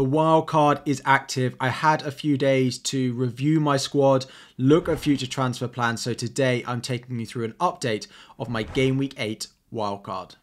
The wild card is active. I had a few days to review my squad, look at future transfer plans. So today I'm taking you through an update of my game week 8 wild card.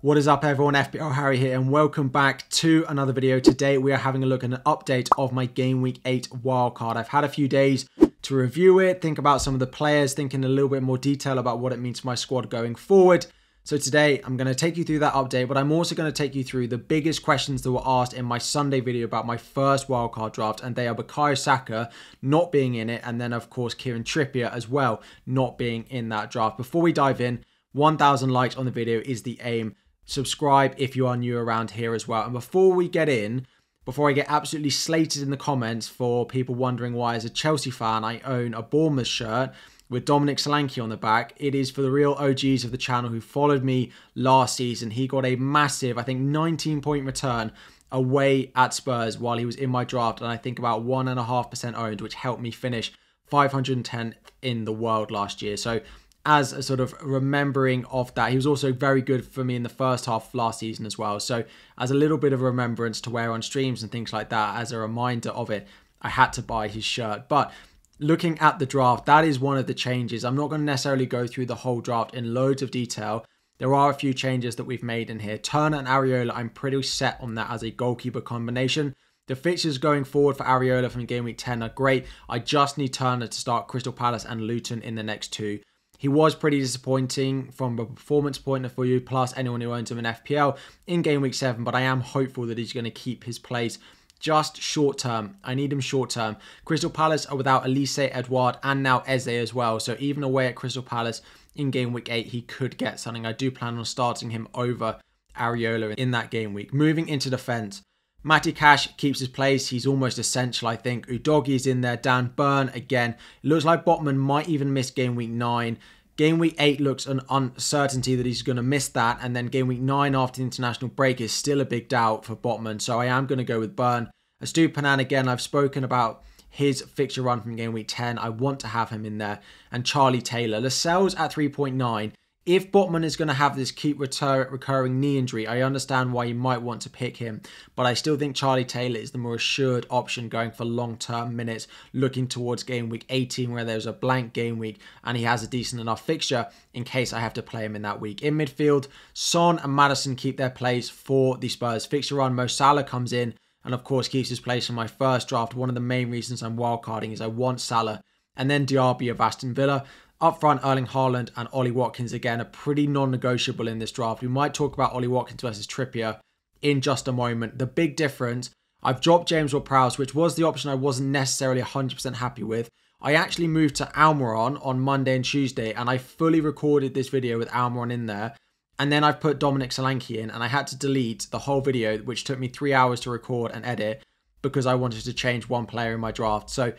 What is up everyone, FPL Harry here and welcome back to another video. Today we are having a look at an update of my Game Week 8 wildcard. I've had a few days to review it, think about some of the players, think in a little bit more detail about what it means to my squad going forward. So today I'm going to take you through that update, but I'm also going to take you through the biggest questions that were asked in my Sunday video about my first wildcard draft, and they are Bukayo Saka not being in it, and then of course Kieran Trippier as well not being in that draft. Before we dive in, 1,000 likes on the video is the aim subscribe if you are new around here as well. And before we get in, before I get absolutely slated in the comments for people wondering why, as a Chelsea fan, I own a Bournemouth shirt with Dominic Solanke on the back. It is for the real OGs of the channel who followed me last season. He got a massive, I think, 19 point return away at Spurs while he was in my draft, and I think about 1.5% owned, which helped me finish 510 in the world last year. So as a sort of remembering of that. He was also very good for me in the first half of last season as well. So, as a little bit of a remembrance to wear on streams and things like that, as a reminder of it, I had to buy his shirt. But looking at the draft, that is one of the changes. I'm not going to necessarily go through the whole draft in loads of detail. There are a few changes that we've made in here. Turner and Areola, I'm pretty set on that as a goalkeeper combination. The fixtures going forward for Areola from game week 10 are great. I just need Turner to start Crystal Palace and Luton in the next two. He was pretty disappointing from a performance point of view, plus anyone who owns him in FPL in game week 7, but I am hopeful that he's going to keep his place just short term. I need him short term. Crystal Palace are without Olise, Edouard, and now Eze as well. So even away at Crystal Palace in game week 8, he could get something. I do plan on starting him over Areola in that game week. Moving into defence. Matty Cash keeps his place. He's almost essential, I think. Udogie is in there. Dan Burn again. It looks like Botman might even miss game week nine. Game week eight looks an uncertainty that he's going to miss that. And then game week nine after the international break is still a big doubt for Botman. So I am going to go with Burn. Panan again, I've spoken about his fixture run from game week 10. I want to have him in there. And Charlie Taylor. Lascelles at 3.9 if Botman is going to have this keep retur- recurring knee injury, I understand why you might want to pick him, but I still think Charlie Taylor is the more assured option going for long term minutes, looking towards game week 18 where there's a blank game week and he has a decent enough fixture in case I have to play him in that week. In midfield, Son and Maddison keep their place for the Spurs fixture run. Mo Salah comes in and of course keeps his place in my first draft. One of the main reasons I'm wildcarding is I want Salah and then Diaby of Aston Villa. Up front, Erling Haaland and Ollie Watkins again are pretty non-negotiable in this draft. We might talk about Ollie Watkins versus Trippier in just a moment. The big difference, I've dropped James Ward-Prowse, which was the option I wasn't necessarily 100% happy with. I actually moved to Almiron on Monday and Tuesday, and I fully recorded this video with Almiron in there. And then I've put Dominic Solanke in, and I had to delete the whole video, which took me three hours to record and edit because I wanted to change one player in my draft. So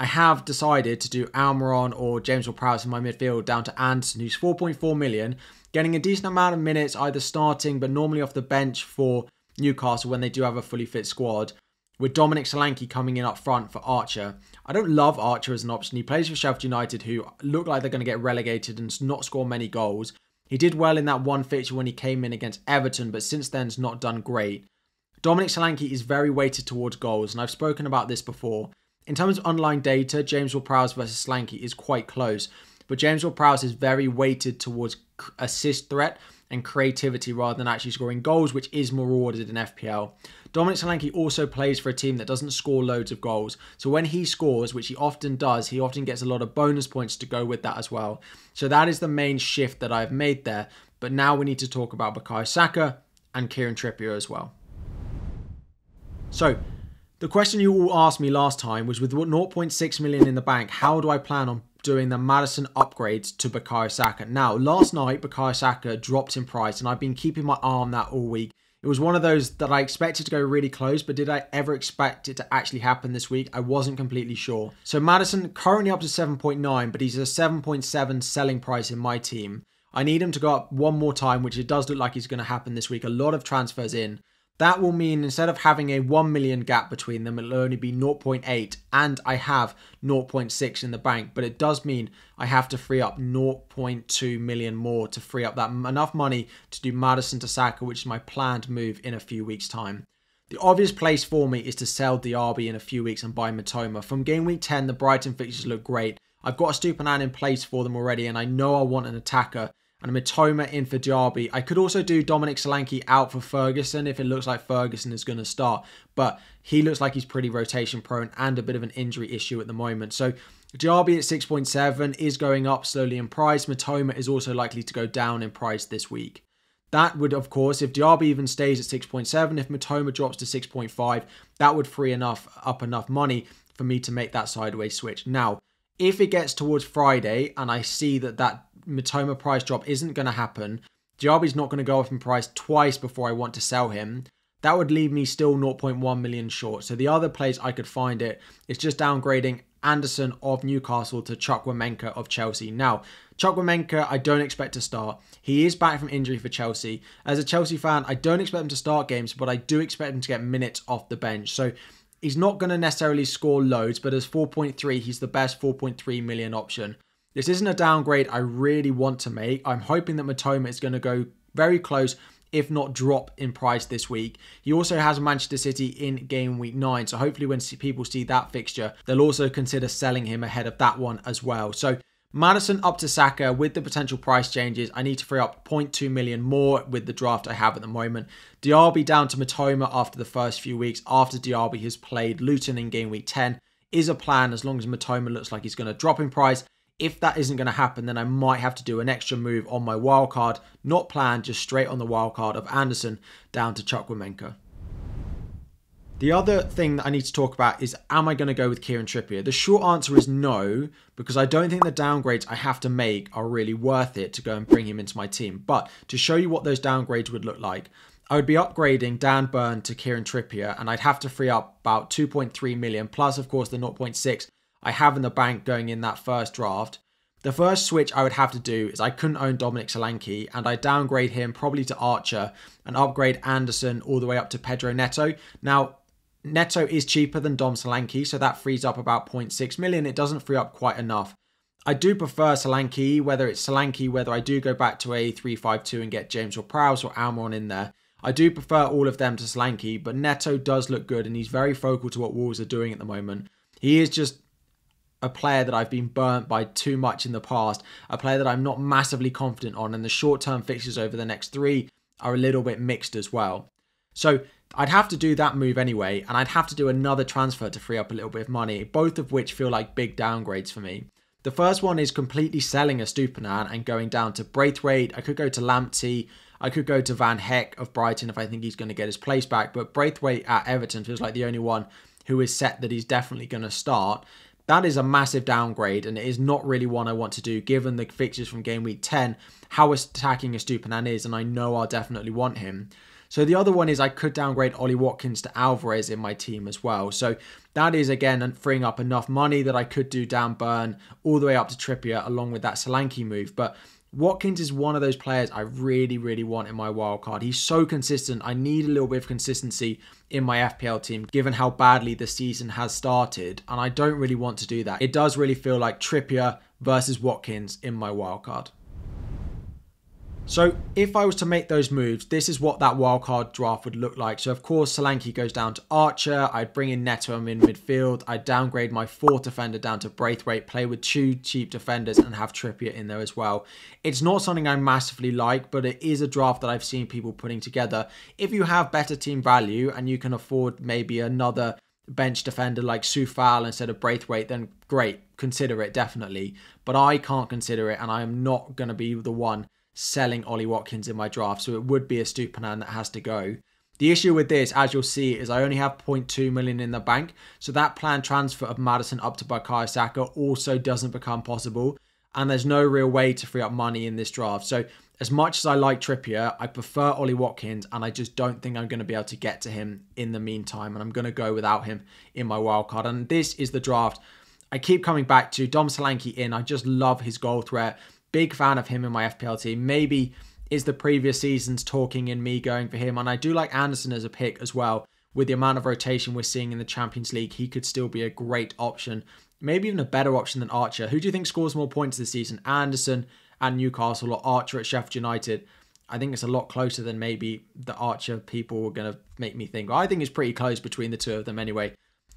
I have decided to do Almiron or James Ward-Prowse in my midfield down to Anderson, who's 4.4 million, getting a decent amount of minutes either starting but normally off the bench for Newcastle when they do have a fully fit squad. With Dominic Solanke coming in up front for Archer. I don't love Archer as an option. He plays for Sheffield United, who look like they're going to get relegated and not score many goals. He did well in that one fixture when he came in against Everton, but since then has not done great. Dominic Solanke is very weighted towards goals, and I've spoken about this before. In terms of online data, James Ward-Prowse versus Solanke is quite close, but James Ward-Prowse is very weighted towards assist threat and creativity rather than actually scoring goals, which is more rewarded in FPL. Dominic Solanke also plays for a team that doesn't score loads of goals. So when he scores, which he often does, he often gets a lot of bonus points to go with that as well. So that is the main shift that I've made there. But now we need to talk about Bukayo Saka and Kieran Trippier as well. So the question you all asked me last time was with 0.6 million in the bank, how do I plan on doing the Maddison upgrades to Bukayo Saka? Now, last night, Bukayo Saka dropped in price, and I've been keeping my eye on that all week. It was one of those that I expected to go really close, but did I ever expect it to actually happen this week? I wasn't completely sure. So Maddison currently up to 7.9, but he's a 7.7 selling price in my team. I need him to go up one more time, which it does look like he's going to happen this week. A lot of transfers in. That will mean instead of having a 1 million gap between them, it'll only be 0.8 and I have 0.6 in the bank. But it does mean I have to free up 0.2 million more to free up that enough money to do Maddison to Saka, which is my planned move in a few weeks' time. The obvious place for me is to sell Diaby in a few weeks and buy Mitoma. From game week 10, the Brighton fixtures look great. I've got a Estupiñán in place for them already, and I know I want an attacker and Mitoma in for Diaby. I could also do Dominic Solanke out for Ferguson if it looks like Ferguson is going to start, but he looks like he's pretty rotation prone and a bit of an injury issue at the moment. So Diaby at 6.7 is going up slowly in price. Mitoma is also likely to go down in price this week. That would, of course, if Diaby even stays at 6.7, if Mitoma drops to 6.5, that would free enough up enough money for me to make that sideways switch. Now, if it gets towards Friday and I see that that Mitoma price drop isn't going to happen, Diaby's not going to go up in price twice before I want to sell him, that would leave me still 0.1 million short. So the other place I could find it is just downgrading Anderson of Newcastle to Chukwuemeka of Chelsea. Now, Chukwuemeka, I don't expect to start. He is back from injury for Chelsea. As a Chelsea fan, I don't expect him to start games, but I do expect him to get minutes off the bench. So he's not going to necessarily score loads, but as 4.3, he's the best 4.3 million option. This isn't a downgrade I really want to make. I'm hoping that Mitoma is going to go very close, if not drop in price this week. He also has Manchester City in game week 9, so hopefully when people see that fixture, they'll also consider selling him ahead of that one as well. So Maddison up to Saka with the potential price changes. I need to free up 0.2 million more with the draft I have at the moment. Diaby down to Mitoma after the first few weeks after Diaby has played Luton in game week 10 is a plan as long as Mitoma looks like he's going to drop in price. If that isn't going to happen, then I might have to do an extra move on my wild card, not planned, just straight on the wild card of Anderson down to Chuck Chukwuemeka. The other thing that I need to talk about is am I going to go with Kieran Trippier? The short answer is no, because I don't think the downgrades I have to make are really worth it to go and bring him into my team. But to show you what those downgrades would look like, I would be upgrading Dan Burn to Kieran Trippier, and I'd have to free up about 2.3 million, plus, of course, the 0.6 I have in the bank going in that first draft. The first switch I would have to do is I couldn't own Dominic Solanke and I downgrade him probably to Archer and upgrade Anderson all the way up to Pedro Neto. Now, Neto is cheaper than Dom Solanke, so that frees up about 0.6 million. It doesn't free up quite enough. I do prefer Solanke, whether it's Solanke, whether I do go back to a 3-5-2 and get James Ward-Prowse or Almiron in there. I do prefer all of them to Solanke, but Neto does look good and he's very focal to what Wolves are doing at the moment. He is just a player that I've been burnt by too much in the past, a player that I'm not massively confident on, and the short term fixtures over the next three are a little bit mixed as well. So I'd have to do that move anyway, and I'd have to do another transfer to free up a little bit of money, both of which feel like big downgrades for me. The first one is completely selling Estupiñán and going down to Branthwaite. I could go to Lamptey. I could go to Van Hecke of Brighton if I think he's going to get his place back. But Branthwaite at Everton feels like the only one who is set that he's definitely going to start. That is a massive downgrade, and it is not really one I want to do given the fixtures from game week 10, how attacking Estupiñán is, and I know I'll definitely want him. So the other one is I could downgrade Ollie Watkins to Alvarez in my team as well. So that is again freeing up enough money that I could do Dan Burn all the way up to Trippier along with that Solanke move. But Watkins is one of those players I really, really want in my wild card. He's so consistent. I need a little bit of consistency in my FPL team, given how badly the season has started. And I don't really want to do that. It does really feel like Trippier versus Watkins in my wild card. So if I was to make those moves, this is what that wildcard draft would look like. So of course, Solanke goes down to Archer. I'd bring in Neto I'm in midfield. I'd downgrade my fourth defender down to Branthwaite, play with two cheap defenders and have Trippier in there as well. It's not something I massively like, but it is a draft that I've seen people putting together. If you have better team value and you can afford maybe another bench defender like Coufal instead of Branthwaite, then great, consider it definitely. But I can't consider it and I am not going to be the one selling Ollie Watkins in my draft, so it would be Estupiñán that has to go. The issue with this, as you'll see, is I only have 0.2 million in the bank, so that planned transfer of Maddison up to Bukayo Saka also doesn't become possible, and there's no real way to free up money in this draft. So as much as I like Trippier, I prefer Ollie Watkins, and I just don't think I'm going to be able to get to him in the meantime, and I'm going to go without him in my wildcard. And this is the draft I keep coming back to Dom Solanke in. I just love his goal threat. Big fan of him in my FPL team. Maybe is the previous seasons talking in me going for him. And I do like Anderson as a pick as well. With the amount of rotation we're seeing in the Champions League, he could still be a great option. Maybe even a better option than Archer. Who do you think scores more points this season? Anderson at Newcastle or Archer at Sheffield United? I think it's a lot closer than maybe the Archer people were going to make me think. I think it's pretty close between the two of them anyway.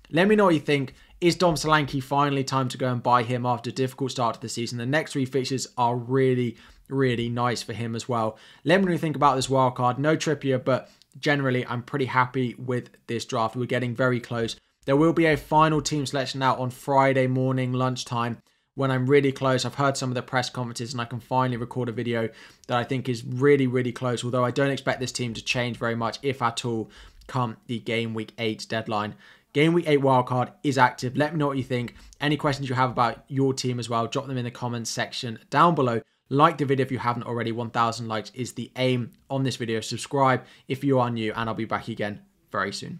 Let me know what you think. Is Dom Solanke finally time to go and buy him after a difficult start to the season? The next three fixtures are really, really nice for him as well. Let me think about this wild card. No Trippier, but generally, I'm pretty happy with this draft. We're getting very close. There will be a final team selection out on Friday morning, lunchtime, when I'm really close. I've heard some of the press conferences and I can finally record a video that I think is really, really close. Although I don't expect this team to change very much, if at all, come the game week eight deadline. Game week 8 wildcard is active. Let me know what you think. Any questions you have about your team as well, drop them in the comments section down below. Like the video if you haven't already. 1,000 likes is the aim on this video. Subscribe if you are new, and I'll be back again very soon.